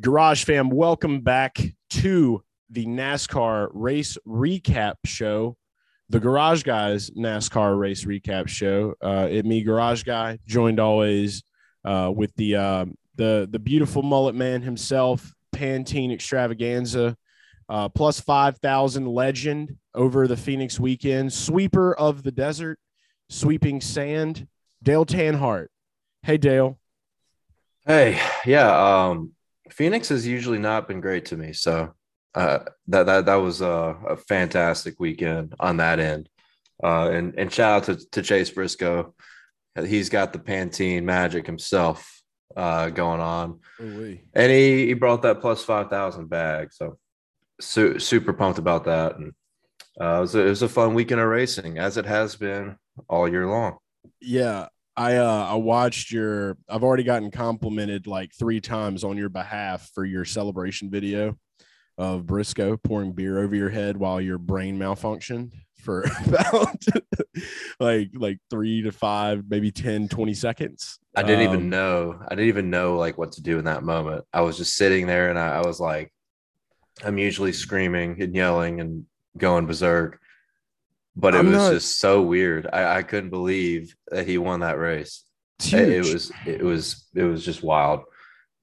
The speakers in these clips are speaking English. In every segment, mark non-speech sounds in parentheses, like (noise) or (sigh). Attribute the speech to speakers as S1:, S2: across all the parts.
S1: Garage fam, welcome back to the NASCAR race recap show, the Garage Guys NASCAR race recap show. Uh, it me, Garage Guy, joined always uh, with the uh, the the beautiful mullet man himself, Pantene Extravaganza, uh, plus five thousand legend over the Phoenix weekend, sweeper of the desert, sweeping sand, Dale Tanhardt. Hey, Dale.
S2: Hey, yeah. Um, Phoenix has usually not been great to me, so uh, that that that was a, a fantastic weekend on that end. Uh, and and shout out to, to Chase Briscoe. He's got the Pantene magic himself uh, going on, Ooh-wee. and he, he brought that plus five thousand bag. So su- super pumped about that, and uh, it was a, it was a fun weekend of racing as it has been all year long.
S1: Yeah, I uh I watched your I've already gotten complimented like three times on your behalf for your celebration video of Briscoe pouring beer over your head while your brain malfunctioned for (laughs) about like like three to five, maybe 10, 20 seconds.
S2: I didn't um, even know. I didn't even know like what to do in that moment. I was just sitting there and I, I was like, I'm usually screaming and yelling and going berserk but it I'm was not, just so weird. I, I couldn't believe that he won that race. It, it was it was it was just wild.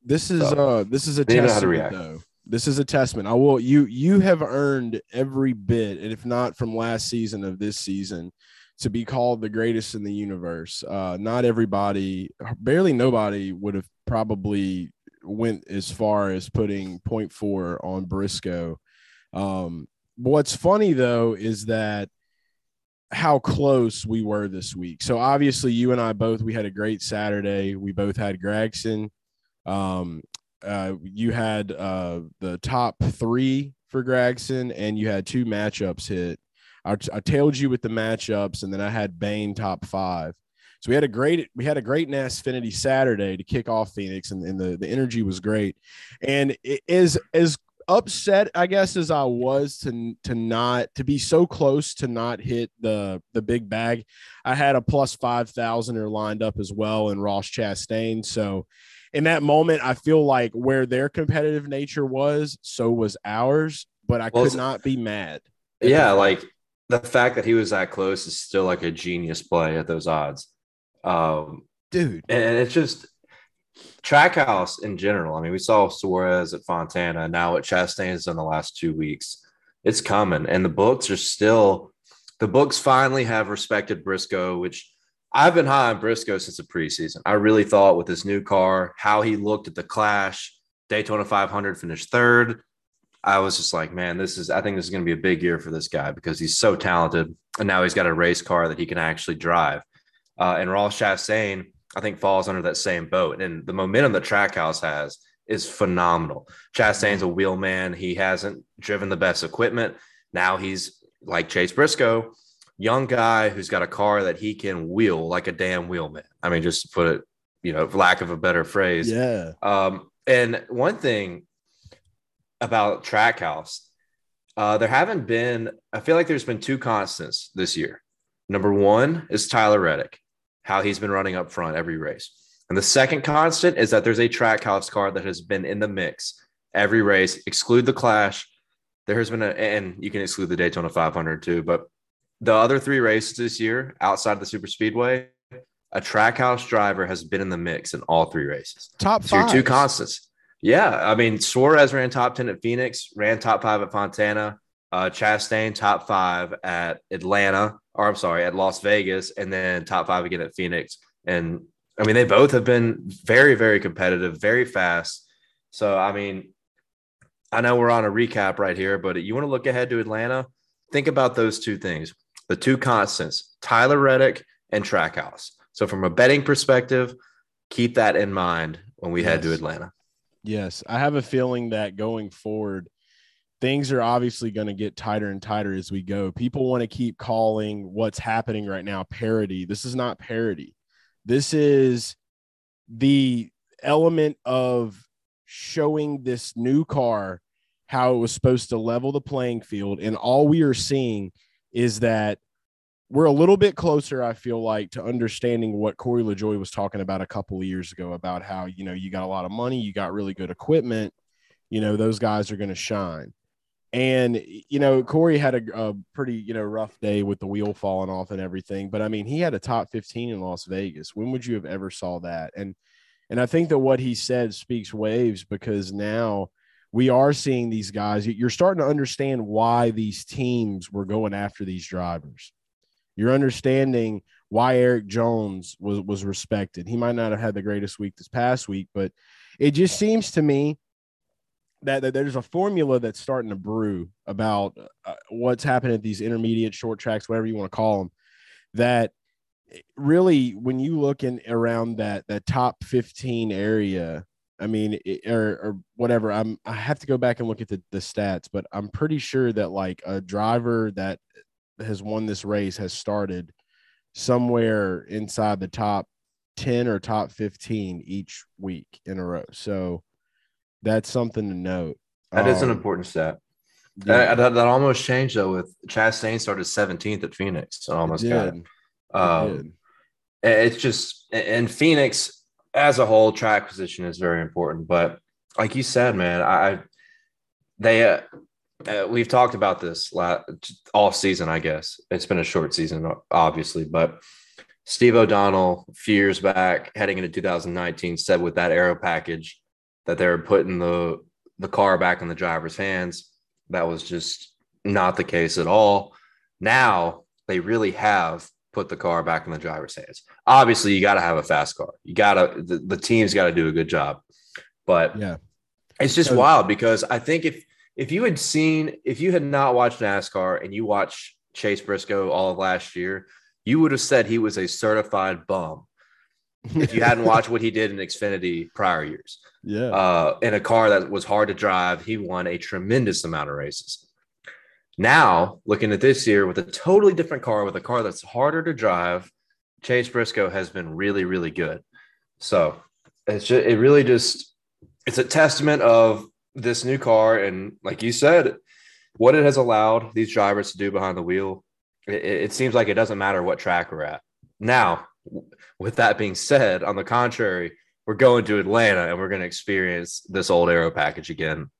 S1: This is so, uh this is a testament though. This is a testament. I will you you have earned every bit, and if not from last season of this season, to be called the greatest in the universe. Uh not everybody, barely nobody would have probably went as far as putting point four on Briscoe. Um what's funny though is that how close we were this week. So obviously, you and I both we had a great Saturday. We both had Gragson. Um, uh, you had uh, the top three for Gragson, and you had two matchups hit. I, I tailed you with the matchups, and then I had Bain top five. So we had a great we had a great NASFinity Saturday to kick off Phoenix, and, and the the energy was great. And it is as upset i guess as i was to to not to be so close to not hit the the big bag. I had a plus 5000er lined up as well in ross chastain. So in that moment i feel like where their competitive nature was so was ours but i well, could not be mad.
S2: Yeah like the fact that he was that close is still like a genius play at those odds. Um
S1: dude.
S2: and it's just Trackhouse in general. I mean, we saw Suarez at Fontana, now at Chastain's in the last two weeks. It's coming, and the books are still. The books finally have respected Briscoe, which I've been high on Briscoe since the preseason. I really thought with his new car, how he looked at the Clash, Daytona 500 finished third. I was just like, man, this is. I think this is going to be a big year for this guy because he's so talented, and now he's got a race car that he can actually drive. Uh, and Ross Chastain I think falls under that same boat. And the momentum that Trackhouse has is phenomenal. Chastain's a wheelman. He hasn't driven the best equipment. Now he's like Chase Briscoe, young guy who's got a car that he can wheel like a damn wheelman. I mean, just to put it, you know, for lack of a better phrase.
S1: Yeah.
S2: Um, and one thing about Trackhouse, uh, there haven't been, I feel like there's been two constants this year. Number one is Tyler Reddick how he's been running up front every race. And the second constant is that there's a Trackhouse car that has been in the mix every race, exclude the Clash. There has been a, and you can exclude the Daytona 500 too, but the other three races this year outside of the Super Speedway, a Trackhouse driver has been in the mix in all three races.
S1: Top five.
S2: two constants. Yeah. I mean, Suarez ran top 10 at Phoenix, ran top five at Fontana, uh, Chastain top five at Atlanta, or I'm sorry, at Las Vegas, and then top five again at Phoenix. And I mean, they both have been very, very competitive, very fast. So, I mean, I know we're on a recap right here, but you want to look ahead to Atlanta, think about those two things the two constants, Tyler Reddick and Trackhouse. So, from a betting perspective, keep that in mind when we yes. head to Atlanta.
S1: Yes. I have a feeling that going forward, things are obviously going to get tighter and tighter as we go. People want to keep calling what's happening right now parity. This is not parity. This is the element of showing this new car how it was supposed to level the playing field. And all we are seeing is that we're a little bit closer, I feel like, to understanding what Corey LaJoie was talking about a couple of years ago about how, you know, you got a lot of money, you got really good equipment you know, those guys are going to shine. And you know, Corey had a, a, pretty you know rough day with the wheel falling off and everything. But I mean, he had a top 15 in Las Vegas. When would you have ever saw that? And and I think that what he said speaks waves because now we are seeing these guys. You're starting to understand why these teams were going after these drivers. You're understanding why Erik Jones was was respected. He might not have had the greatest week this past week, but it just seems to me that, that there's a formula that's starting to brew about uh, what's happening at these intermediate short tracks, whatever you want to call them. That really, when you look in around that that top 15 area, I mean, it, or, or whatever, I'm I have to go back and look at the, the stats, but I'm pretty sure that like a driver that has won this race has started somewhere inside the top 10 or top 15 each week in a row. So that's something to note.
S2: That um, is an um, important stat. Yeah. That, that, almost changed though. With Chastain started 17th at Phoenix, so almost it got it. Um, it it's just in Phoenix as a whole, track position is very important. But like you said, man, I they uh, uh, we've talked about this last, all season. I guess it's been a short season, obviously, but Steve O'Donnell, a few years back, heading into 2019, said with that aero package that they were putting the the car back in the driver's hands. That was just not the case at all. Now they really have put the car back in the driver's hands. Obviously, you got to have a fast car. You got to the, the team's got to do a good job. But yeah, it's just so, wild because I think if if you had seen if you had not watched NASCAR and you watched Chase Briscoe all of last year, you would have said he was a certified bum if you hadn't (laughs) watched what he did in Xfinity prior years.
S1: Yeah.
S2: Uh, in a car that was hard to drive, he won a tremendous amount of races. Now, looking at this year with a totally different car, with a car that's harder to drive, Chase Briscoe has been really, really good. So it's just, it really just it's a testament of this new car and, like you said, what it has allowed these drivers to do behind the wheel. It, it seems like it doesn't matter what track we're at. Now, with that being said, on the contrary, we're going to Atlanta and we're going to experience this old aero package again.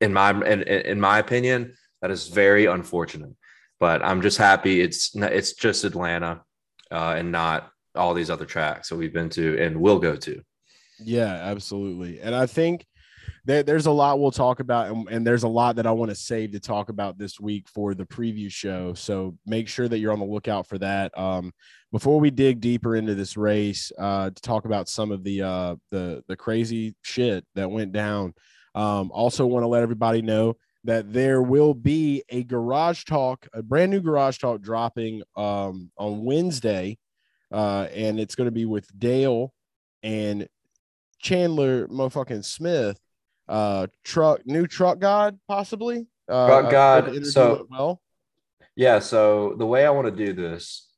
S2: In my in, in my opinion, that is very unfortunate. But I'm just happy it's it's just Atlanta uh, and not all these other tracks that we've been to and will go to.
S1: Yeah, absolutely. And I think there, there's a lot we'll talk about, and, and there's a lot that I want to save to talk about this week for the preview show. So make sure that you're on the lookout for that. Um, before we dig deeper into this race, uh, to talk about some of the uh, the the crazy shit that went down. Um, also, want to let everybody know that there will be a garage talk, a brand new garage talk dropping um, on Wednesday, uh, and it's going to be with Dale and Chandler motherfucking Smith uh truck new truck god possibly
S2: uh, truck god so well yeah so the way i want to do this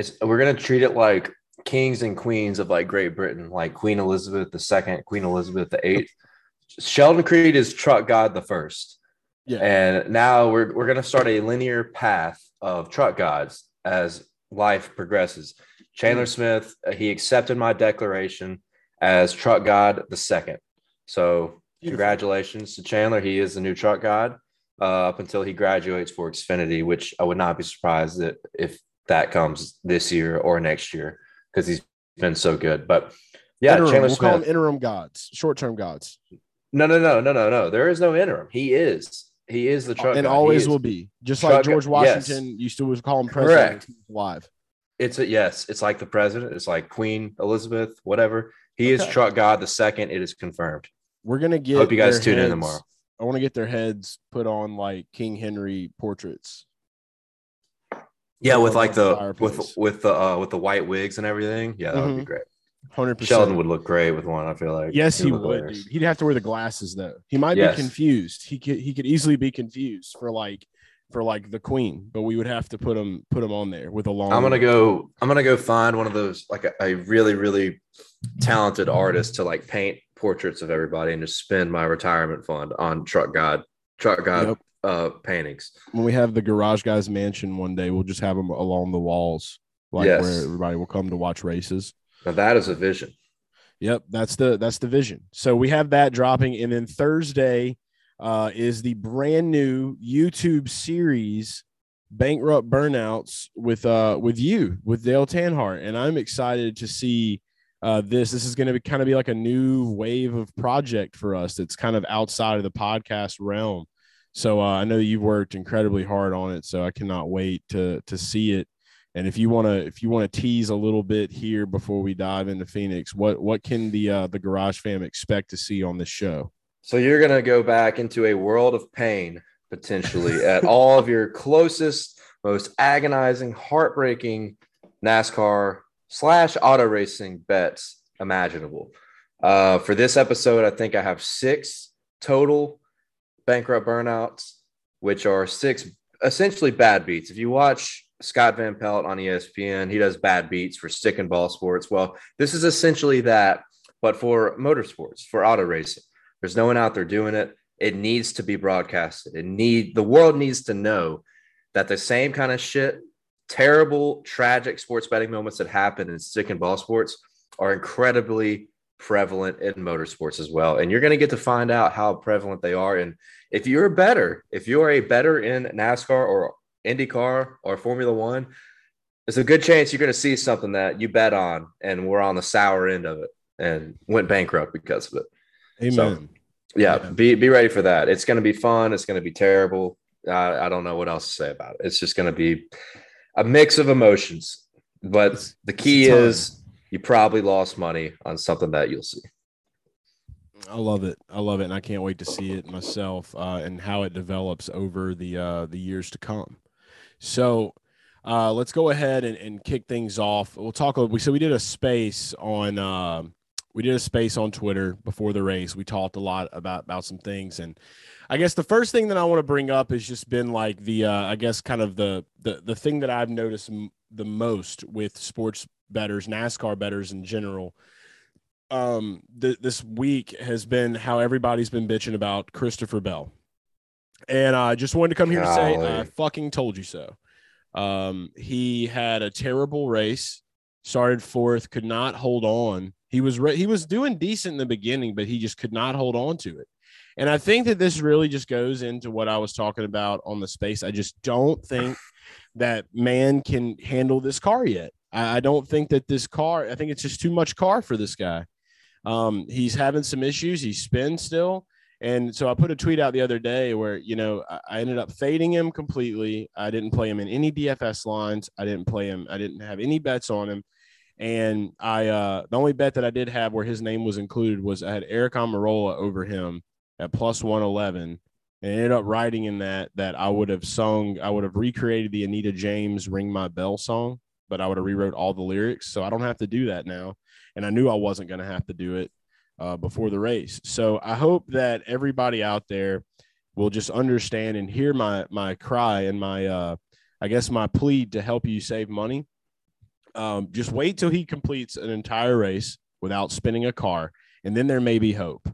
S2: is we're going to treat it like kings and queens of like great britain like queen elizabeth ii queen elizabeth viii sheldon creed is truck god the first. Yeah. And now we're, we're going to start a linear path of truck gods as life progresses. Chandler mm-hmm. smith he accepted my declaration as truck god the second. So Congratulations to Chandler. He is the new truck god uh, up until he graduates for Xfinity, which I would not be surprised that if that comes this year or next year because he's been so good. But yeah,
S1: interim. Chandler we'll Smith, call him interim gods, short term gods.
S2: No, no, no, no, no, no. There is no interim. He is. He is the truck,
S1: and god. always will be. Just like George Washington yes. used to was call him president. Live.
S2: It's a yes. It's like the president. It's like Queen Elizabeth, whatever. He okay. is truck god the second. It is confirmed.
S1: We're gonna get.
S2: Hope you guys tune heads, in tomorrow.
S1: I want to get their heads put on like King Henry portraits.
S2: Yeah, with like the, with with the uh, with the white wigs and everything. Yeah, that mm-hmm. would be mm-hmm. great. Hundred percent. Sheldon would look great with one. I feel like.
S1: Yes, he, he would. Dude. He'd have to wear the glasses though. He might yes. be confused. He could he could easily be confused for like for like the queen, but we would have to put him put him on there with a long.
S2: I'm gonna go. I'm gonna go find one of those like a, a really really talented artist to like paint portraits of everybody and just spend my retirement fund on truck god truck god. Uh paintings
S1: when we have the garage guys mansion one day we'll just have them along the walls like yes. where everybody will come to watch races
S2: now that is a vision
S1: Yep, that's the that's the vision. So we have that dropping, and then Thursday uh, is the brand new YouTube series bankrupt burnouts with uh with you with Dale Tanhardt, and I'm excited to see uh, this. This is going to be kind of be like a new wave of project for us. That's kind of outside of the podcast realm. So uh, I know you've worked incredibly hard on it. So I cannot wait to to see it. And if you want to, if you want to tease a little bit here before we dive into Phoenix, what what can the uh, the Garage Fam expect to see on this show?
S2: So you're gonna go back into a world of pain potentially at (laughs) all of your closest, most agonizing, heartbreaking NASCAR slash auto racing bets imaginable. Uh, for this episode, I think I have six total bankrupt burnouts, which are six essentially bad beats. If you watch Scott Van Pelt on ESPN, he does bad beats for stick and ball sports. Well, this is essentially that, but for motorsports, for auto racing. There's no one out there doing it. It needs to be broadcasted. It need the world needs to know that the same kind of shit, terrible, tragic sports betting moments that happen in stick and ball sports are incredibly prevalent in motorsports as well. And you're going to get to find out how prevalent they are. And if you're better, if you are a better in NASCAR or IndyCar or Formula One, there's a good chance you're going to see something that you bet on and we're on the sour end of it and went bankrupt because of it.
S1: Amen. So,
S2: yeah, be be ready for that. It's going to be fun. It's going to be terrible. I, I don't know what else to say about it. It's just going to be a mix of emotions. But the key is you probably lost money on something that you'll see.
S1: I love it. I love it, and I can't wait to see it myself uh, and how it develops over the uh, the years to come. So, uh, let's go ahead and, and kick things off. We'll talk. We so we did a space on uh, we did a space on Twitter before the race. We talked a lot about about some things, and I guess the first thing that I want to bring up has just been like the uh, I guess kind of the the the thing that I've noticed m- the most with sports betters, NASCAR betters in general. Um, th- this week has been how everybody's been bitching about Christopher Bell, and I just wanted to come here Golly. to say I fucking told you so. Um, he had a terrible race, started fourth, could not hold on he was re- he was doing decent in the beginning, but he just could not hold on to it. And I think that this really just goes into what I was talking about on the space. I just don't think (sighs) that man can handle this car yet. I, I don't think that this car. I think it's just too much car for this guy. Um, he's having some issues. He spins still. And so I put a tweet out the other day where, you know, I ended up fading him completely. I didn't play him in any DFS lines. I didn't play him. I didn't have any bets on him. And I uh the only bet that I did have where his name was included was I had Aric Almirola over him at plus 111 and ended up writing in that that I would have sung, I would have recreated the Anita James Ring My Bell song, but I would have rewrote all the lyrics. So I don't have to do that now. And I knew I wasn't going to have to do it uh, before the race. So I hope that everybody out there will just understand and hear my my cry and my uh I guess my plea to help you save money um, just wait till he completes an entire race without spinning a car, and then there may be hope.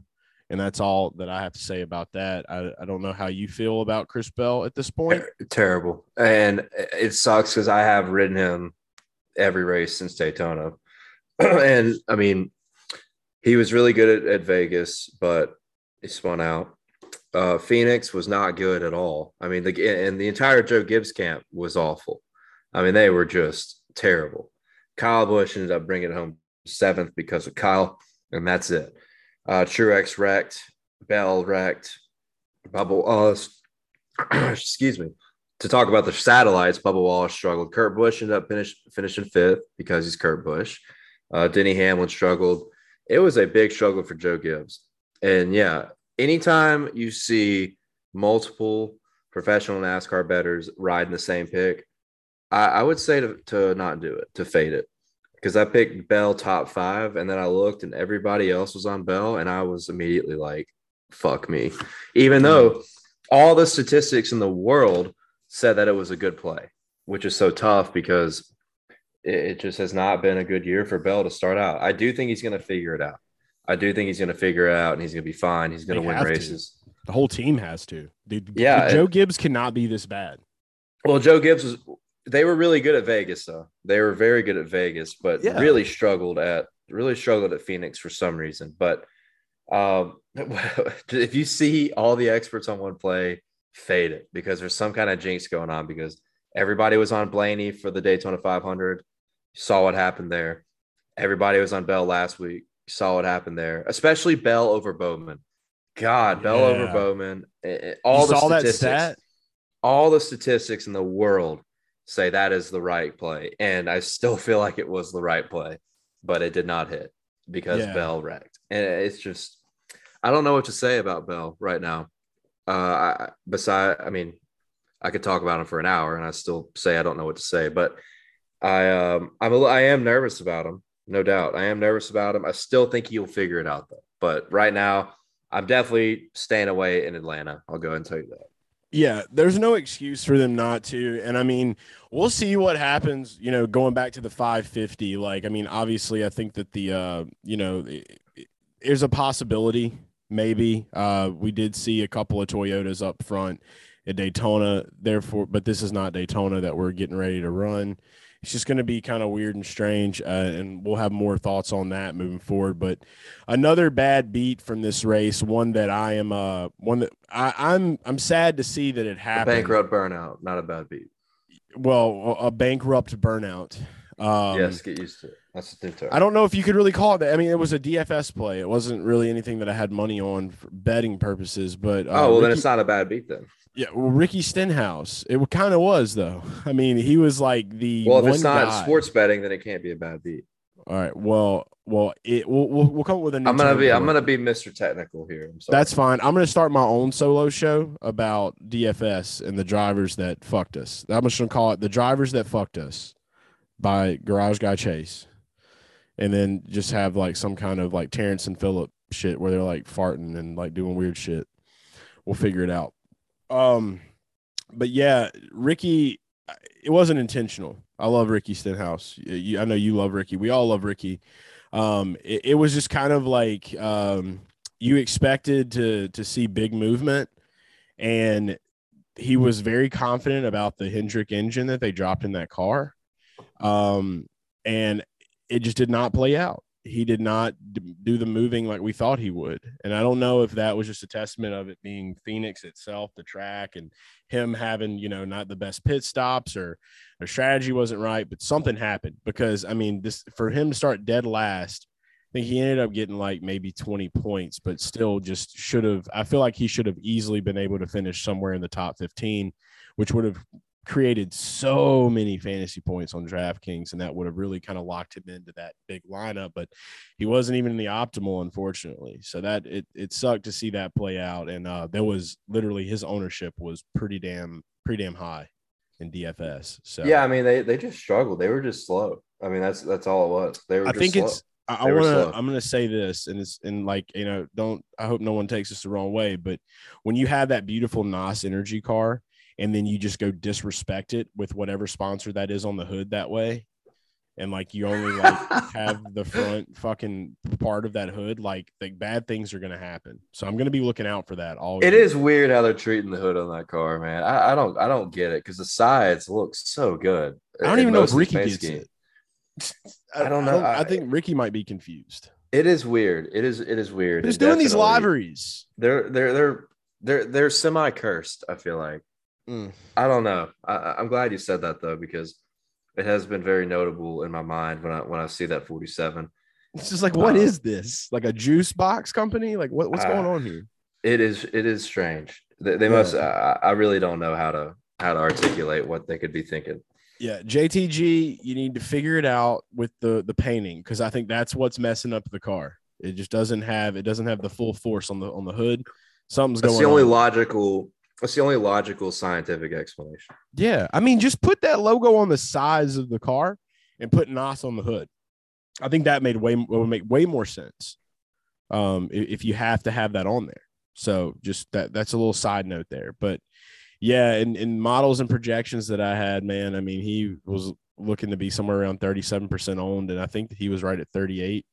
S1: And that's all that I have to say about that. I, I don't know how you feel about Chris Bell at this point.
S2: Terrible. And it sucks because I have ridden him every race since Daytona. (clears throat) and I mean, he was really good at, at Vegas, but he spun out. Uh, Phoenix was not good at all. I mean, the and the entire Joe Gibbs camp was awful. I mean, they were just terrible. Kyle Busch ended up bringing home seventh because of Kyle, and that's it. Uh, Truex wrecked, Bell wrecked, Bubba, Wallace. (clears throat) excuse me. To talk about the satellites, Bubba Wallace struggled. Kurt Busch ended up finish, finishing fifth because he's Kurt Busch. Uh, Denny Hamlin struggled. It was a big struggle for Joe Gibbs. And yeah, anytime you see multiple professional NASCAR betters riding the same pick, I, I would say to, to not do it, to fade it. Because I picked Bell top five, and then I looked and everybody else was on Bell, and I was immediately like, fuck me. Even though all the statistics in the world said that it was a good play, which is so tough because it, it just has not been a good year for Bell to start out. I do think he's going to figure it out. I do think he's going to figure it out and he's going to be fine. He's going to win races.
S1: To. The whole team has to. Dude, yeah, Joe Gibbs cannot be this bad.
S2: Well, Joe Gibbs was they were really good at Vegas, though. They were very good at Vegas, but yeah. really struggled at really struggled at Phoenix for some reason. But um, (laughs) if you see all the experts on one play, fade it because there's some kind of jinx going on because everybody was on Blaney for the Daytona 500. Saw what happened there. Everybody was on Bell last week. Saw what happened there, especially Bell over Bowman. God, Bell yeah. over Bowman. All you the statistics, all the statistics in the world say that is the right play, and I still feel like it was the right play, but it did not hit because yeah. Bell wrecked. And it's just, I don't know what to say about Bell right now. Uh, beside, I mean, I could talk about him for an hour, and I still say I don't know what to say, but I, um, I'm, a, I am nervous about him, no doubt. I am nervous about him. I still think he'll figure it out though. But right now, I'm definitely staying away in Atlanta. I'll go and tell you that.
S1: Yeah, there's no excuse for them not to. And I mean, we'll see what happens, you know, going back to the 550. Like, I mean, obviously, I think that the, uh, you know, there's a possibility, maybe. Uh, we did see a couple of Toyotas up front at Daytona, therefore, but this is not Daytona that we're getting ready to run it's just going to be kind of weird and strange. Uh, and we'll have more thoughts on that moving forward. But another bad beat from this race, one that I am, uh, one that I, I'm, I'm sad to see that it happened.
S2: A bankrupt burnout, not a bad beat.
S1: Well, a bankrupt burnout.
S2: Um, yes, get used to it. That's the term.
S1: I don't know if you could really call it that. I mean, it was a DFS play. It wasn't really anything that I had money on for betting purposes. But
S2: uh, oh, well, Ricky, then it's not a bad beat then.
S1: Yeah, well, Ricky Stenhouse. It kind of was though. I mean, he was like the
S2: well. If it's not guy. sports betting, then it can't be a bad beat.
S1: All right. Well, well, it we'll we'll, we'll come up with a.
S2: I'm gonna be I'm gonna be Mr. Technical here.
S1: That's fine. I'm gonna start my own solo show about DFS and the drivers that fucked us. I'm just gonna call it the drivers that fucked us by Garage Guy Chase, and then just have like some kind of like Terrance and Phillip shit where they're like farting and like doing weird shit. We'll figure it out. Um, but yeah, Ricky, it wasn't intentional. I love Ricky Stenhouse. You, I know you love Ricky. We all love Ricky. Um, it, it was just kind of like um, you expected to to see big movement, and he was very confident about the Hendrick engine that they dropped in that car, um, and it just did not play out he did not do the moving like we thought he would. And I don't know if that was just a testament of it being Phoenix itself, the track, and him having, you know, not the best pit stops or their strategy wasn't right, but something happened because I mean, this for him to start dead last, I think he ended up getting like maybe 20 points, but still just should have. I feel like he should have easily been able to finish somewhere in the top 15, which would have created so many fantasy points on DraftKings, and that would have really kind of locked him into that big lineup. But he wasn't even in the optimal, unfortunately. So that it it sucked to see that play out. And uh, there was literally his ownership was pretty damn pretty damn high in DFS. So
S2: yeah, I mean they they just struggled. They were just slow. I mean that's that's all it was. They were. I think slow. it's.
S1: I, I want to. I'm going to say this, and it's and like you know, don't. I hope no one takes this the wrong way, but when you have that beautiful NOS energy car, and then you just go disrespect it with whatever sponsor that is on the hood that way and like you only like (laughs) have the front fucking part of that hood like the bad things are gonna happen so i'm gonna be looking out for that all
S2: it is weird how they're treating the hood on that car man i, I don't i don't get it because the sides look so good
S1: i don't even know if ricky gets game. it I don't know. I, I, think Ricky might be confused.
S2: It is weird. It is. It is weird.
S1: He's doing these liveries.
S2: They're they're they're they're they're semi cursed. I feel like Mm. I don't know. I, I'm glad you said that though, because it has been very notable in my mind when I when I see that 47.
S1: It's just like, what um, is this? Like a juice box company? Like what, what's uh, going on here?
S2: It is it is strange. They, they yeah. must. I, I really don't know how to how to articulate what they could be thinking.
S1: Yeah, JTG, you need to figure it out with the the painting because I think that's what's messing up the car. It just doesn't have it doesn't have the full force on the on the hood. Something's going.
S2: that's
S1: going.
S2: the only
S1: on.
S2: logical that's the only logical scientific explanation.
S1: Yeah. I mean, just put that logo on the sides of the car and put NOS on the hood. I think that made way would make way more sense. Um, if you have to have that on there. So just that that's a little side note there. But yeah, in, in models and projections that I had, man, I mean, he was looking to be somewhere around 37% owned, and I think he was right at 38.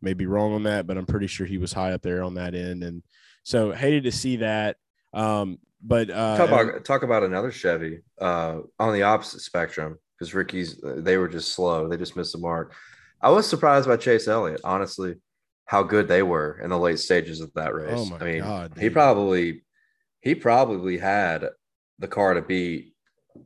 S1: Maybe wrong on that, but I'm pretty sure he was high up there on that end. And so hated to see that. Um, but uh,
S2: talk about talk about another Chevy uh, on the opposite spectrum because Ricky's they were just slow. They just missed the mark. I was surprised by Chase Elliott, honestly, how good they were in the late stages of that race. Oh I mean, God, he probably he probably had the car to beat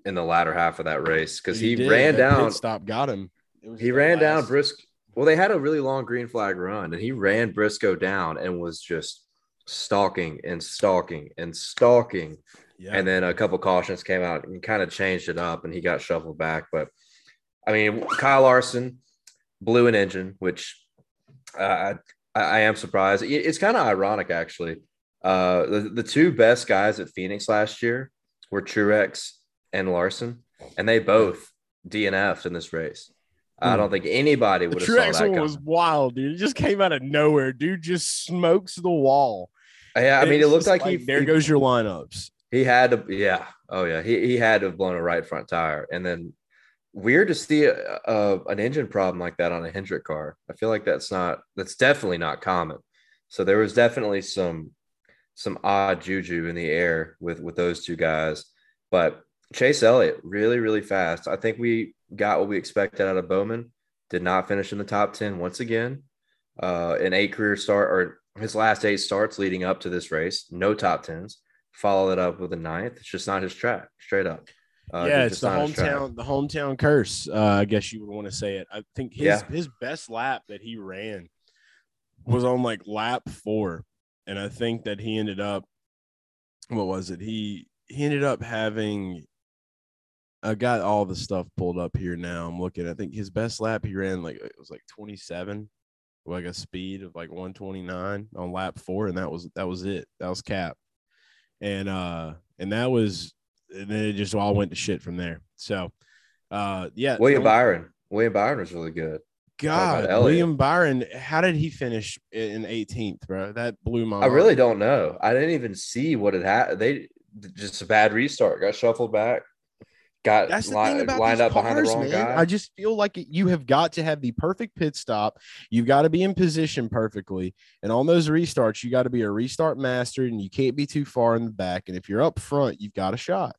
S2: in the latter half of that race because he, he ran that down.
S1: Stop got him.
S2: He ran last. down Briscoe. Well, they had a really long green flag run, and he ran Briscoe down and was just stalking and stalking and stalking. Yeah. And then a couple cautions came out and kind of changed it up, and he got shuffled back. But I mean, Kyle Larson blew an engine, which uh, I, I am surprised. It's kind of ironic, actually. Uh, the, the two best guys at Phoenix last year were Truex and Larson, and they both DNF'd in this race. I don't hmm. think anybody would have saw that.
S1: One was wild, dude. It just came out of nowhere. Dude just smokes the wall.
S2: Yeah, I mean, it looked like, like, he.
S1: There he, goes your lineups.
S2: He had to, yeah. Oh yeah, he he had to have blown a right front tire, and then weird to see a, a, an engine problem like that on a Hendrick car. I feel like that's not that's definitely not common. So there was definitely some some odd juju in the air with with those two guys, but Chase Elliott really really fast. I think we got what we expected out of Bowman. Did not finish in the top 10 once again. Uh, an eight career start or his last eight starts leading up to this race, no top 10s. Follow it up with a ninth. It's just not his track, straight up.
S1: Uh, yeah, it's the hometown, the hometown curse. Uh, I guess you would want to say it. I think his yeah. his best lap that he ran was on like lap four, and I think that he ended up. What was it? He he ended up having I got all the stuff pulled up here now. I'm looking. I think his best lap he ran like it was like 27, like a speed of like 129 on lap four, and that was that was it. That was cap, and uh and that was and then it just all went to shit from there. So, uh yeah,
S2: William Byron. William Byron was really good.
S1: God, William Byron, how did he finish in 18th, bro? That blew my.
S2: I mind. really don't know. I didn't even see what it had. They just a bad restart. Got shuffled back got That's the li- thing about lined up cars, behind the wrong man. guy.
S1: I just feel like you have got to have the perfect pit stop. You've got to be in position perfectly. And on those restarts, you got to be a restart master and you can't be too far in the back. And if you're up front, you've got a shot.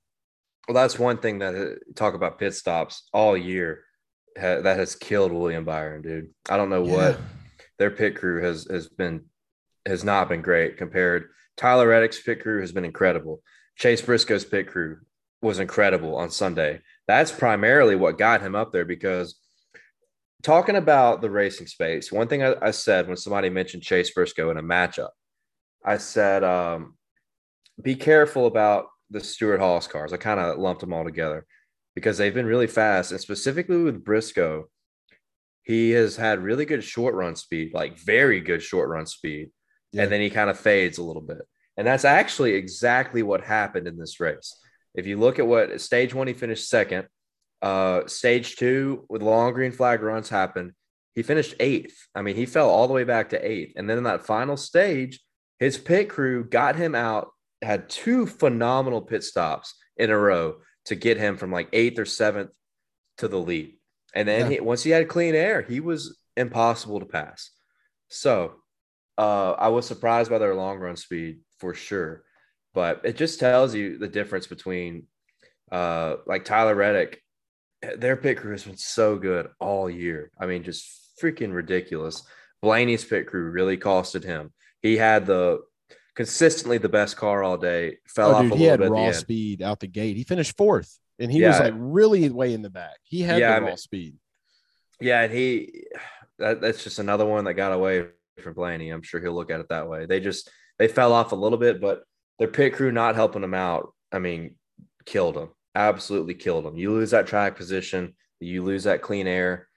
S2: Well, that's one thing that uh, talk about pit stops all year ha- that has killed William Byron, dude. I don't know yeah. what their pit crew has has been has not been great compared. Tyler Reddick's pit crew has been incredible. Chase Briscoe's pit crew was incredible on Sunday. That's primarily what got him up there because talking about the racing space, one thing I, I said when somebody mentioned Chase Briscoe in a matchup, I said, um, be careful about the Stewart-Haas cars. I kind of lumped them all together because they've been really fast. And specifically with Briscoe, he has had really good short run speed, like very good short run speed. Yeah. And then he kind of fades a little bit. And that's actually exactly what happened in this race. If you look at what stage one, he finished second. Uh, stage two, with long green flag runs happened, he finished eighth. I mean, he fell all the way back to eighth. And then in that final stage, his pit crew got him out, had two phenomenal pit stops in a row to get him from like eighth or seventh to the lead. And then yeah. he, once he had clean air, he was impossible to pass. So uh, I was surprised by their long run speed for sure but it just tells you the difference between uh like Tyler Reddick. Their pit crew has been so good all year. I mean, just freaking ridiculous. Blaney's pit crew really costed him. He had the consistently the best car all day. Fell oh, off dude, a
S1: he had raw speed out the gate. He finished fourth, and he yeah. was like really way in the back. He had yeah, the raw I mean, speed.
S2: Yeah, and he that, that's just another one that got away from Blaney. I'm sure he'll look at it that way. They just they fell off a little bit, but their pit crew not helping them out. I mean, killed them. Absolutely killed them. You lose that track position, you lose that clean air,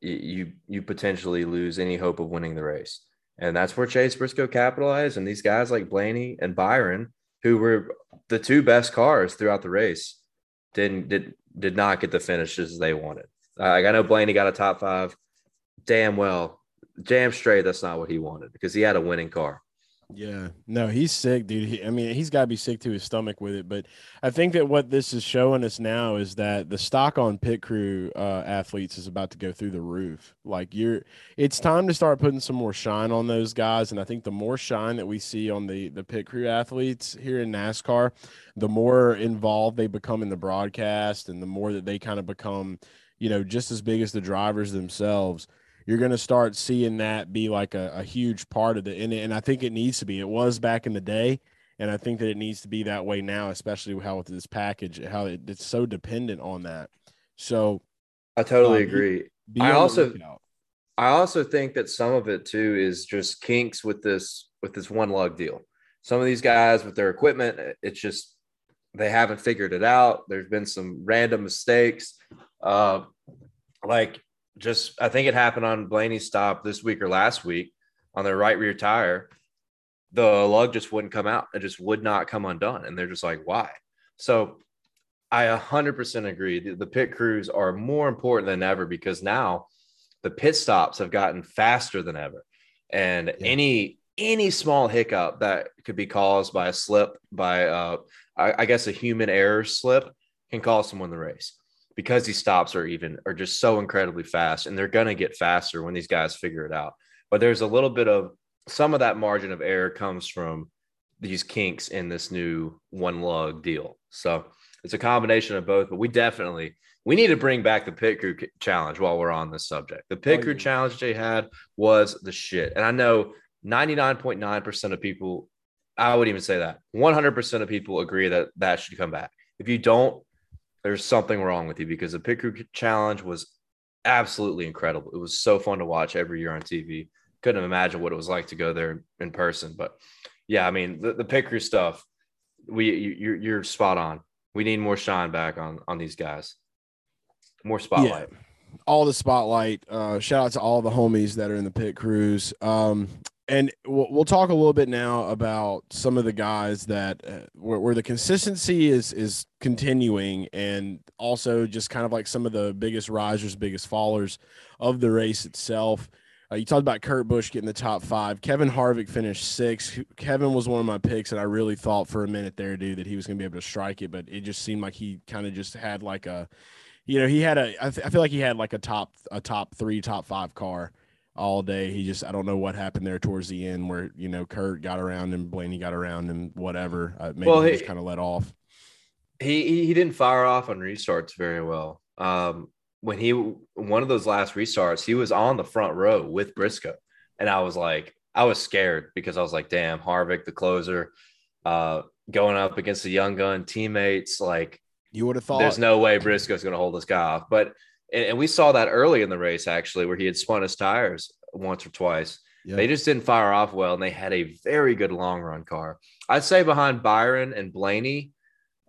S2: you you potentially lose any hope of winning the race. And that's where Chase Briscoe capitalized. And these guys like Blaney and Byron, who were the two best cars throughout the race, didn't did did not get the finishes they wanted. Uh, I know Blaney got a top five. Damn well, damn straight. That's not what he wanted because he had a winning car.
S1: Yeah, no, he's sick, dude. He, I mean, he's got to be sick to his stomach with it. But I think that what this is showing us now is that the stock on pit crew uh, athletes is about to go through the roof. Like you're, it's time to start putting some more shine on those guys. And I think the more shine that we see on the the pit crew athletes here in NASCAR, the more involved they become in the broadcast, and the more that they kind of become, you know, just as big as the drivers themselves you're going to start seeing that be like a, a huge part of the and, and I think it needs to be. It was back in the day, and I think that it needs to be that way now, especially how with this package, how it, it's so dependent on that. So,
S2: I totally um, agree. I also, I also think that some of it too is just kinks with this with this one lug deal. Some of these guys with their equipment, it's just they haven't figured it out. There's been some random mistakes. Uh, like just I think it happened on Blaney's stop this week or last week on their right rear tire. The lug just wouldn't come out. It just would not come undone. And they're just like, why? So I 100% agree. The, pit crews are more important than ever because now the pit stops have gotten faster than ever. And yeah. any any small hiccup that could be caused by a slip, by uh, I, I guess a human error slip, can cost someone the race because these stops are even are just so incredibly fast and they're going to get faster when these guys figure it out. But there's a little bit of some of that margin of error comes from these kinks in this new one lug deal. So it's a combination of both but we definitely we need to bring back the pit crew challenge while we're on this subject. The pit oh, crew yeah. challenge they had was the shit. And i know 99.9% of people i would even say that 100% of people agree that that should come back. If you don't there's something wrong with you because the pit crew challenge was absolutely incredible. It was so fun to watch every year on TV. Couldn't imagine what it was like to go there in person. But yeah, I mean the, the pit crew stuff. We you, you're spot on. We need more shine back on on these guys. More spotlight. Yeah.
S1: All the spotlight. Uh, shout out to all the homies that are in the pit crews. Um, and we'll, we'll, talk a little bit now about some of the guys that uh, where, where, the consistency is is continuing and also just kind of like some of the biggest risers biggest fallers of the race itself uh, you talked about Kurt Busch getting the top five. Kevin Harvick finished six. Kevin was one of my picks, and I really thought for a minute there, dude, that he was going to be able to strike it, but it just seemed like he kind of just had like a, you know, he had a. I, th- I feel like he had like a top a top three, top five car all day. He just I don't know what happened there towards the end where you know Kurt got around and Blaney got around and whatever. Uh, maybe well, he, he just kind of let off.
S2: He he didn't fire off on restarts very well. Um, when he one of those last restarts, he was on the front row with Briscoe, and I was like, I was scared because I was like, damn, Harvick, the closer, uh, going up against the young gun teammates, like
S1: you would have thought
S2: there's no way Briscoe's going to hold this guy off, but and, and, we saw that early in the race actually, where he had spun his tires once or twice. Yep. They just didn't fire off well, and they had a very good long run car. I'd say behind Byron and Blaney,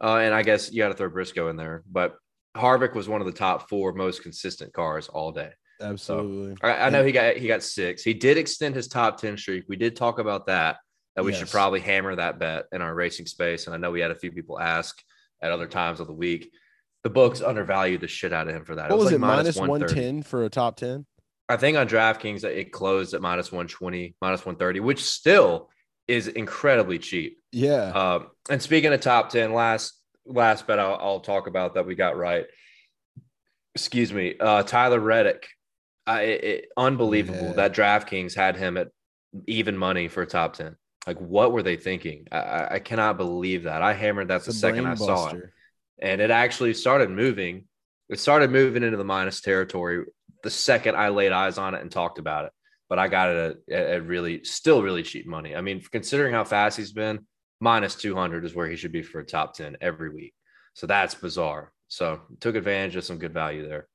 S2: uh, and I guess you got to throw Briscoe in there, but Harvick was one of the top four most consistent cars all day.
S1: Absolutely.
S2: So, I, I, know he got he got six. He did extend his top ten streak. We did talk about that. That we yes. should probably hammer that bet in our racing space. And I know we had a few people ask at other times of the week the books undervalued the shit out of him for that.
S1: What it was, was it? Minus one ten for a top ten.
S2: I think on DraftKings it closed at minus one twenty, minus one thirty, which still is incredibly cheap.
S1: Yeah.
S2: Um, and speaking of top ten, last last bet I'll, I'll, talk about that we got right. Excuse me, uh, Tyler Reddick. I, it, unbelievable yeah. that DraftKings had him at even money for a top ten. Like, what were they thinking? I, I cannot believe that. I hammered that the second I saw it and it actually started moving. It started moving into the minus territory the second I laid eyes on it and talked about it. But I got it at, really, still really cheap money. I mean, considering how fast he's been, minus 200 is where he should be for a top 10 every week. So that's bizarre. So took advantage of some good value there.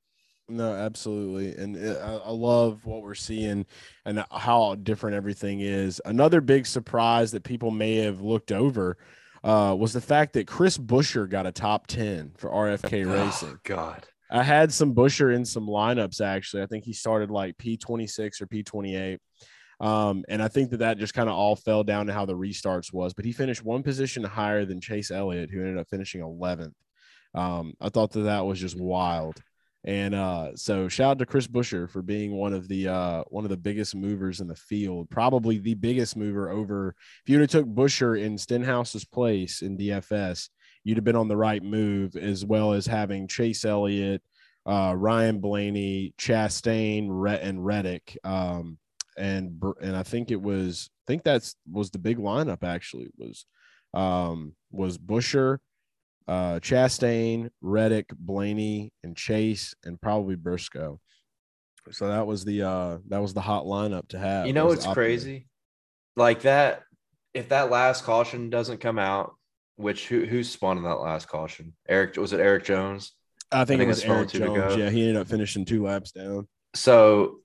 S1: No, absolutely. And I, love what we're seeing and how different everything is. Another big surprise that people may have looked over uh, was the fact that Chris Buescher got a top 10 for RFK oh, Racing.
S2: God.
S1: I had some Buescher in some lineups actually. I think he started like P26 or P28. Um, and I think that that just kind of all fell down to how the restarts was. But he finished one position higher than Chase Elliott, who ended up finishing 11th. Um, I thought that that was just wild. And uh, so shout out to Chris Buescher for being one of the uh, one of the biggest movers in the field, probably the biggest mover over. If you would have took Buescher in Stenhouse's place in DFS, you'd have been on the right move, as well as having Chase Elliott, uh, Ryan Blaney, Chastain, Rhett, and Reddick. Um, and and I think it was I think that's was the big lineup actually was um, was Buescher, uh, Chastain, Reddick, Blaney, and Chase, and probably Briscoe. So that was the uh that was the hot lineup to have.
S2: You know what's crazy? Like that if that last caution doesn't come out, which who who spun in that last caution? Erik was it Erik Jones?
S1: I think, I think it was Erik Jones. Yeah, he ended up finishing two laps down.
S2: So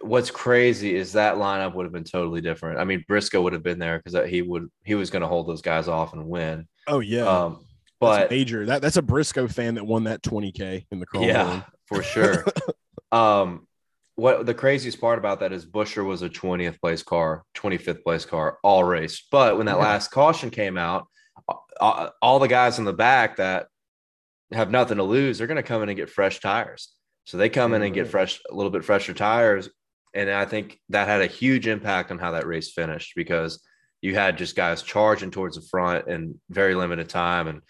S2: what's crazy is that lineup would have been totally different. I mean, Briscoe would have been there because he would he was going to hold those guys off and win.
S1: Oh yeah, um, but that's major that that's a Briscoe fan that won that twenty k in the crawl.
S2: Yeah, for sure. (laughs) um, what the craziest part about that is Buescher was a twentieth place car, twenty fifth place car all race. But when that yeah. last caution came out, all the guys in the back that have nothing to lose, they're going to come in and get fresh tires. So they come in and get fresh, a little bit fresher tires. And I think that had a huge impact on how that race finished because you had just guys charging towards the front in very limited time. And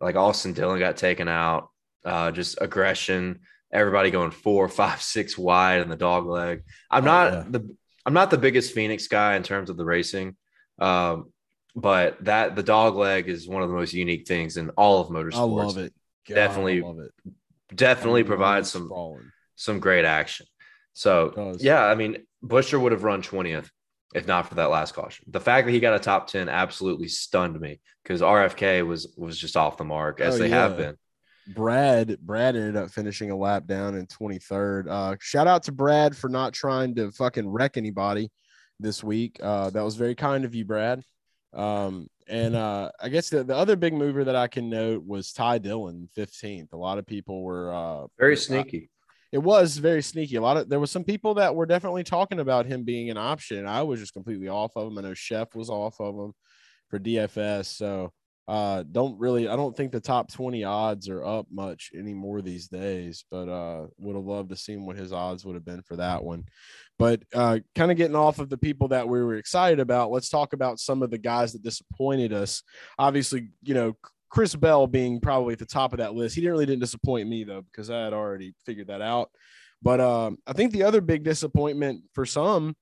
S2: like Austin Dillon got taken out, uh, just aggression, everybody going four, (laughs) five, six wide in the dog leg. I'm oh, not yeah. the I'm not the biggest Phoenix guy in terms of the racing. Um, but that the dog leg is one of the most unique things in all of motorsports. I
S1: love it.
S2: God, definitely love it. Definitely provides some sprawling. some great action. So yeah, I mean, Buescher would have run 20th if not for that last caution. The fact that he got a top 10 absolutely stunned me because RFK was was just off the mark as oh, they yeah. have been.
S1: Brad Brad ended up finishing a lap down in 23rd. Uh, shout out to Brad for not trying to fucking wreck anybody this week. Uh, that was very kind of you, Brad. Um, and uh, I guess the, the other big mover that I can note was Ty Dillon, 15th. A lot of people were uh,
S2: very sneaky.
S1: It was very sneaky. A lot of there was some people that were definitely talking about him being an option. I was just completely off of him. I know Chef was off of him for DFS. So uh, don't really i don't think the top 20 odds are up much anymore these days but uh, would have loved to see what his odds would have been for that one but uh, kind of getting off of the people that we were excited about let's talk about some of the guys that disappointed us obviously you know chris bell being probably at the top of that list he didn't really didn't disappoint me though because i had already figured that out but um, i think the other big disappointment for some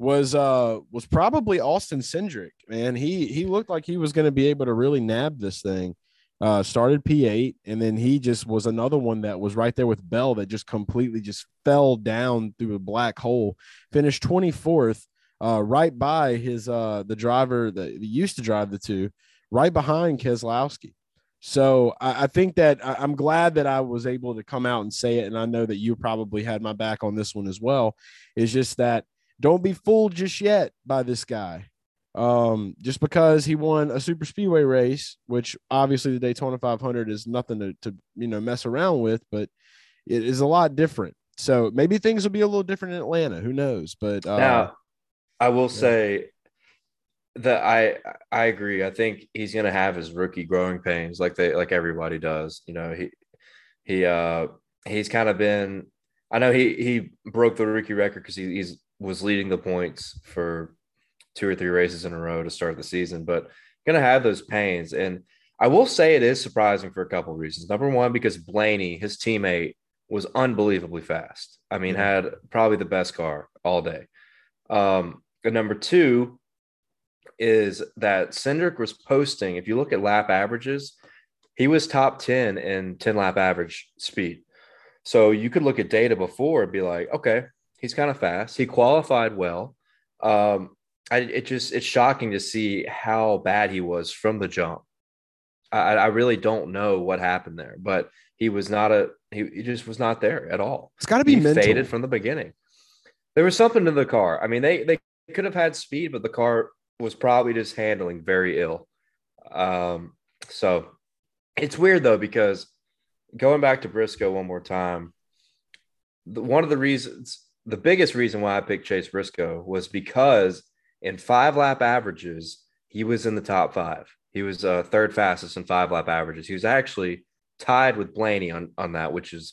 S1: was uh was probably Austin Cindric. Man, he he looked like he was going to be able to really nab this thing. Uh, started P8, and then he just was another one that was right there with Bell that just completely just fell down through a black hole. Finished 24th, uh, right by his uh the driver that used to drive the two, right behind Keselowski. So I, I think that I, I'm glad that I was able to come out and say it, and I know that you probably had my back on this one as well. Is just that don't be fooled just yet by this guy. Um, just because he won a super speedway race, which obviously the Daytona 500 is nothing to, to you know mess around with, but it is a lot different. So maybe things will be a little different in Atlanta. Who knows? But uh,
S2: now, I will yeah. say that I I agree. I think he's gonna have his rookie growing pains, like they like everybody does. You know, he he uh he's kind of been. I know he he broke the rookie record because he, he's was leading the points for two or three races in a row to start the season, but to have those pains. And I will say it is surprising for a couple of reasons. Number one, because Blaney, his teammate, was unbelievably fast. I mean, had probably the best car all day. Um, and number two is that Cindric was posting, if you look at lap averages, he was top 10 in 10 lap average speed. So you could look at data before and be like, okay, He's kind of fast. He qualified well. Um, I, it just it's shocking to see how bad he was from the jump. I, I really don't know what happened there, but he was not a he, he just was not there at all.
S1: It's got to be he mental.
S2: faded from the beginning. There was something in the car. I mean, they they could have had speed, but the car was probably just handling very ill. Um, so it's weird though because going back to Briscoe one more time, the, one of the reasons the biggest reason why I picked Chase Briscoe was because in five lap averages, he was in the top five. He was uh, third fastest in five lap averages. He was actually tied with Blaney on, on that, which is,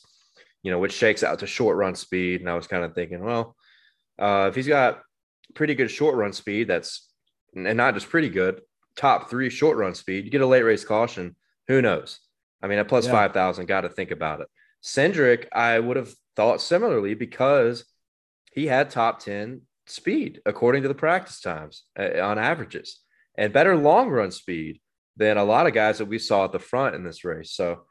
S2: you know, which shakes out to short run speed. And I was kind of thinking, well, uh, if he's got pretty good short run speed, that's and not just pretty good, top three short run speed, you get a late race caution. Who knows? I mean, at plus yeah. 5,000, got to think about it. Cindric, I would have thought similarly because he had top 10 speed according to the practice times uh, on averages and better long run speed than a lot of guys that we saw at the front in this race. So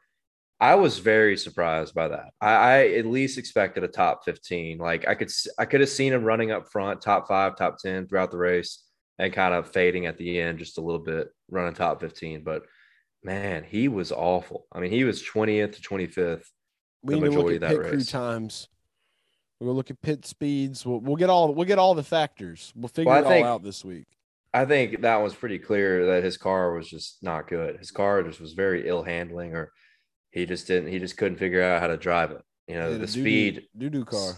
S2: I was very surprised by that. I, I, at least expected a top 15. Like I could I could have seen him running up front, top five, top 10 throughout the race, and kind of fading at the end just a little bit, running top 15. But man, he was awful. I mean, he was 20th to 25th.
S1: We need to look at pit race. crew times. We'll look at pit speeds. We'll, we'll get all we'll get all the factors. We'll figure well, it think, all out this week.
S2: I think that was pretty clear that his car was just not good. His car just was very ill handling or – he just didn't. He just couldn't figure out how to drive it. You know, yeah, the, the speed.
S1: Doo doo car.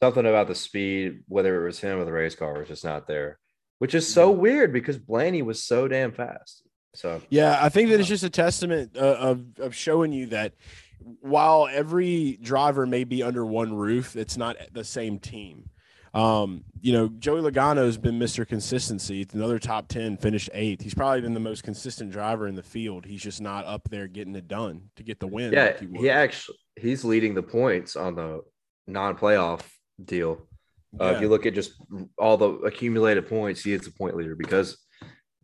S2: Something about the speed, whether it was him or the race car, was just not there. Which is so weird because Blaney was so damn fast. So
S1: yeah, I think that it's just a testament uh, of of showing you that while every driver may be under one roof, it's not the same team. Um, you know, Joey Logano has been Mr. Consistency. It's another top 10, finished eighth. He's probably been the most consistent driver in the field. He's just not up there getting it done to get the win.
S2: Yeah, like he, he, actually he's leading the points on the non-playoff deal. Uh, yeah. If you look at just all the accumulated points, he is the point leader because,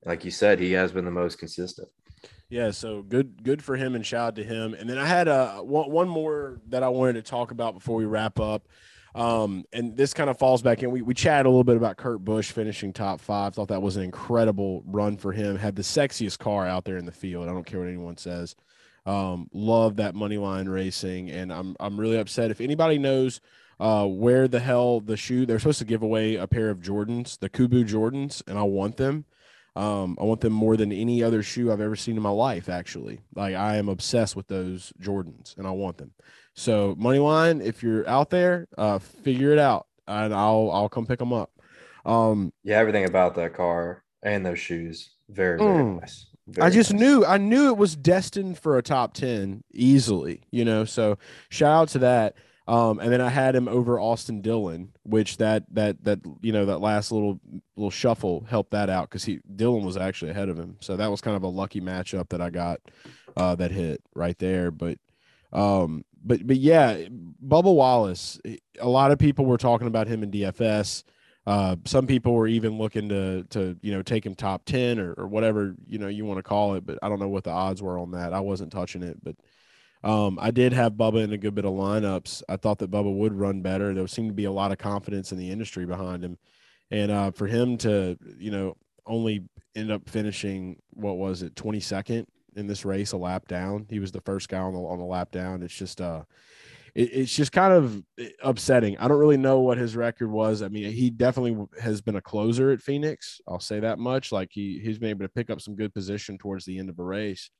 S2: like you said, he has been the most consistent.
S1: Yeah, so good, good for him, and shout out to him. And then I had a one, one more that I wanted to talk about before we wrap up. Um, and this kind of falls back in. We, we chatted a little bit about Kurt Busch finishing top five. Thought that was an incredible run for him. Had the sexiest car out there in the field. I don't care what anyone says. Um, love that MoneyLion racing, and I'm I'm really upset. If anybody knows uh, where the hell the shoe they're supposed to give away a pair of Jordans, the Kubu Jordans, and I want them. Um, I want them more than any other shoe I've ever seen in my life. Actually, like I am obsessed with those Jordans, and I want them. So MoneyLion, if you're out there, uh, figure it out, and I'll I'll come pick them up. Um,
S2: yeah, everything about that car and those shoes, very very mm, nice. Very
S1: I just
S2: nice.
S1: knew I knew it was destined for a top ten easily, you know. So shout out to that. Um, and then I had him over Austin Dillon, which that that that you know that last little little shuffle helped that out because he Dillon was actually ahead of him, so that was kind of a lucky matchup that I got uh, that hit right there. But um, but but yeah, Bubba Wallace. A lot of people were talking about him in DFS. Uh, some people were even looking to to you know take him top ten or, or whatever you know you want to call it. But I don't know what the odds were on that. I wasn't touching it, but um, I did have Bubba in a good bit of lineups. I thought that Bubba would run better. There seemed to be a lot of confidence in the industry behind him, and uh, for him to you know only end up finishing what was it twenty second in this race a lap down. He was the first guy on the on the lap down. It's just uh it, it's just kind of upsetting. I don't really know what his record was. I mean, he definitely has been a closer at Phoenix. I'll say that much. Like he he's been able to pick up some good position towards the end of a race.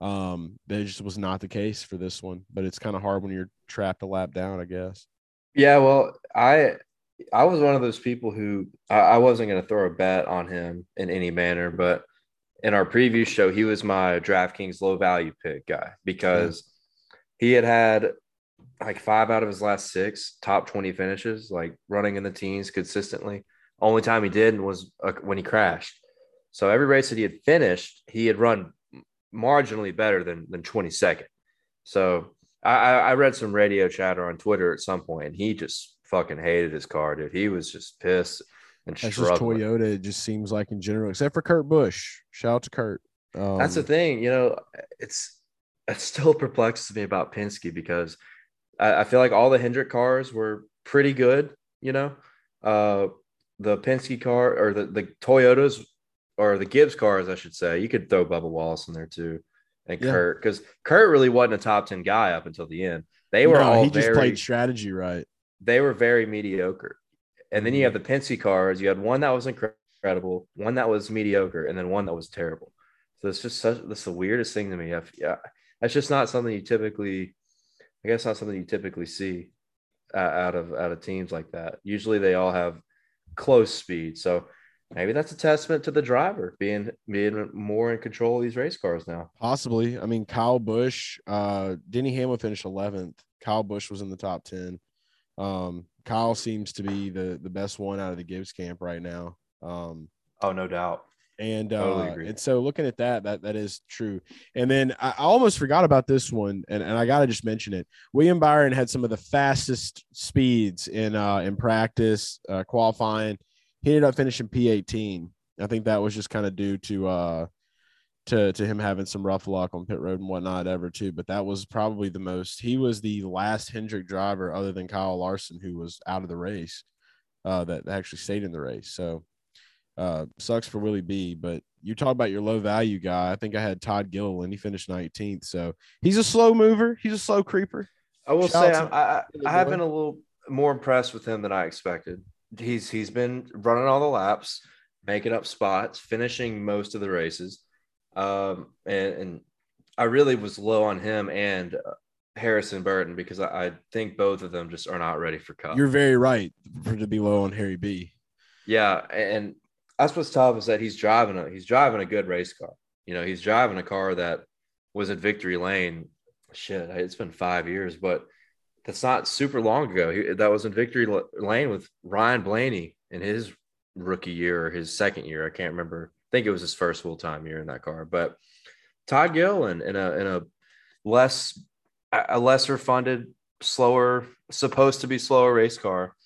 S1: Um, that just was not the case for this one. But it's kind of hard when you're trapped a lap down, I guess.
S2: Yeah, well, I I was one of those people who I, I wasn't going to throw a bet on him in any manner, but in our preview show, he was my DraftKings low value pick guy because yeah. he had had like five out of his last six top 20 finishes, like running in the teens consistently. Only time he did was uh, when he crashed. So every race that he had finished, he had run marginally better than, than 22nd. So I, I read some radio chatter on Twitter at some point, and he just fucking hated his car, dude. He was just pissed and
S1: That's just Toyota. It just seems like in general, except for Kurt Busch. Shout out to Kurt.
S2: Um, That's the thing, you know. It's it still (laughs) perplexes me about Penske because I, I, feel like all the Hendrick cars were pretty good. You know, uh, the Penske car or the the Toyotas or the Gibbs cars, I should say. You could throw Bubba Wallace in there too, and yeah. Kurt because Kurt really wasn't a top ten guy up until the end. They were no, all he just played
S1: strategy right.
S2: They were very mediocre. And then you have the Penske cars. You had one that was incredible, one that was mediocre, and then one that was terrible. So it's just such that's the weirdest thing to me. I've, yeah, that's just not something you typically, I guess, not something you typically see uh, out of out of teams like that. Usually they all have close speed. So maybe that's a testament to the driver being being more in control of these race cars now.
S1: Possibly. I mean, Kyle Busch, uh, Denny Hamlin finished 11th. Kyle Busch was in the top 10. Um, Kyle seems to be the the best one out of the Gibbs camp right now. Um,
S2: oh, no doubt.
S1: And uh, totally and so looking at that, that that is true. And then I, I almost forgot about this one, and, and I gotta just mention it. William Byron had some of the fastest speeds in uh, in practice, uh, qualifying. He ended up finishing P18. I think that was just kind of due to uh, to to him having some rough luck on pit road and whatnot ever too. But that was probably the most. He was the last Hendrick driver other than Kyle Larson who was out of the race, uh, that actually stayed in the race. So uh, sucks for Willie B. But you talk about your low value guy. I think I had Todd Gilliland. He finished 19th. So he's a slow mover. He's a slow creeper.
S2: I will Shout say I, I, I have been a little more impressed with him than I expected. He's he's been running all the laps, making up spots, finishing most of the races. Um, and, and I really was low on him and uh, Harrison Burton because I, I, think both of them just are not ready for Cup.
S1: You're very right for to be low on Harry B.
S2: Yeah, and that's what's tough is that he's driving a he's driving a good race car. You know, he's driving a car that was in victory lane. Shit, it's been five years, but that's not super long ago. He, that was in victory lane with Ryan Blaney in his rookie year or his second year. I can't remember I think it was his first full time year in that car. But Todd Gill in, in a in a less a lesser funded, slower, supposed to be slower race car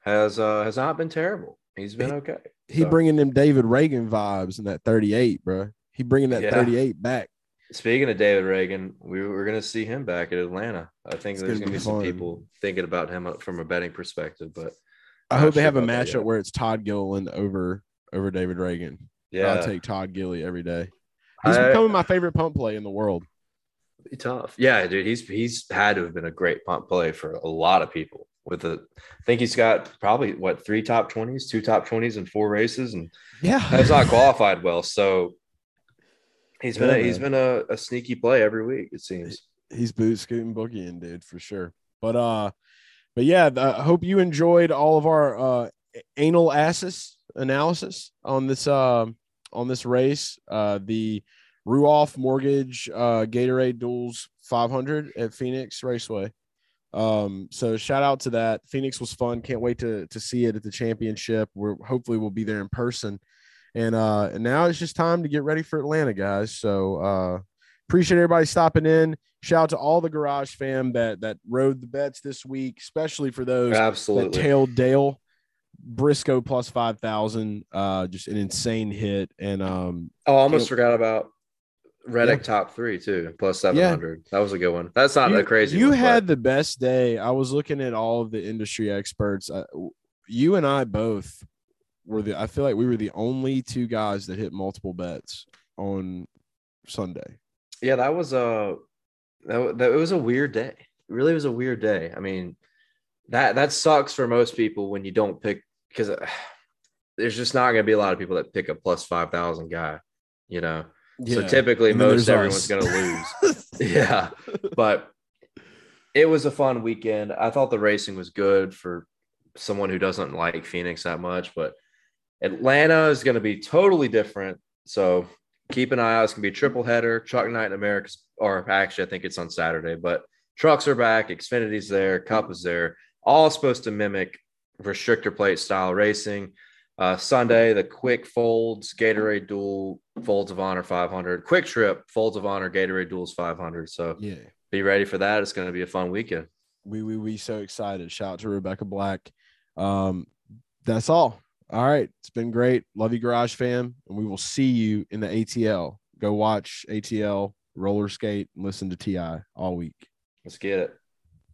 S2: has uh has not been terrible. He's been okay.
S1: He so. bringing them David Ragan vibes in that 38, bro. He bringing that yeah. 38 back.
S2: Speaking of David Ragan, we were going to see him back at Atlanta. I think it's there's going to be, some people thinking about him uh, from a betting perspective, but
S1: I hope they have a matchup where it's Todd Gilliland over over David Ragan. Yeah, I'll take Todd Gilly every day. He's I, becoming my favorite pump play in the world.
S2: Be tough, yeah, dude. He's he's had to have been a great pump play for a lot of people. With a, I think he's got probably what three top twenties, two top twenties and four races, and
S1: yeah,
S2: has not qualified well. So he's been yeah, a, he's been a, a, sneaky play every week. It seems
S1: he's boot scooting boogieing, dude, for sure. But uh, but yeah, I hope you enjoyed all of our uh anal asses analysis on this uh, on this race. Uh, the Ruoff Mortgage uh, Gatorade Duels 500 at Phoenix Raceway. Um, so shout out to that. Phoenix was fun. Can't wait to to see it at the championship. We're hopefully we'll be there in person. And uh, now it's just time to get ready for Atlanta, guys. So uh, appreciate everybody stopping in. Shout out to all the garage fam that that rode the bets this week, especially for those
S2: Absolutely.
S1: that tailed Dale. Briscoe plus five thousand, uh, just an insane hit. And um,
S2: oh, I almost forgot about Reddick yeah. top three too, plus seven hundred. Yeah. That was a good one. That's not
S1: you,
S2: a crazy.
S1: You
S2: one,
S1: had but... the best day. I was looking at all of the industry experts. Uh, you and I both were the. I feel like we were the only two guys that hit multiple bets on Sunday.
S2: Yeah, that was a that, that it was a weird day. It really was a weird day. I mean, that that sucks for most people when you don't pick because uh, there's just not going to be a lot of people that pick a plus 5,000 guy, you know? Yeah. So typically, most everyone's going to lose. (laughs) yeah. But it was a fun weekend. I thought the racing was good for someone who doesn't like Phoenix that much, but Atlanta is going to be totally different. So keep an eye out. It's going to be a triple header, Truck Night in America, or actually, I think it's on Saturday, but trucks are back, Xfinity's there, Cup is there, all supposed to mimic restrictor plate style racing. Uh, Sunday, the quick folds, Gatorade duel, folds of honor 500, QuikTrip, folds of honor, Gatorade duels 500. So
S1: yeah,
S2: be ready for that. It's going to be a fun weekend.
S1: We we we so excited. Shout out to Rebecca Black. Um, that's all. All right, it's been great. Love you, Garage Fam, and we will see you in the ATL. Go watch ATL roller skate and listen to T.I. all week.
S2: Let's get it.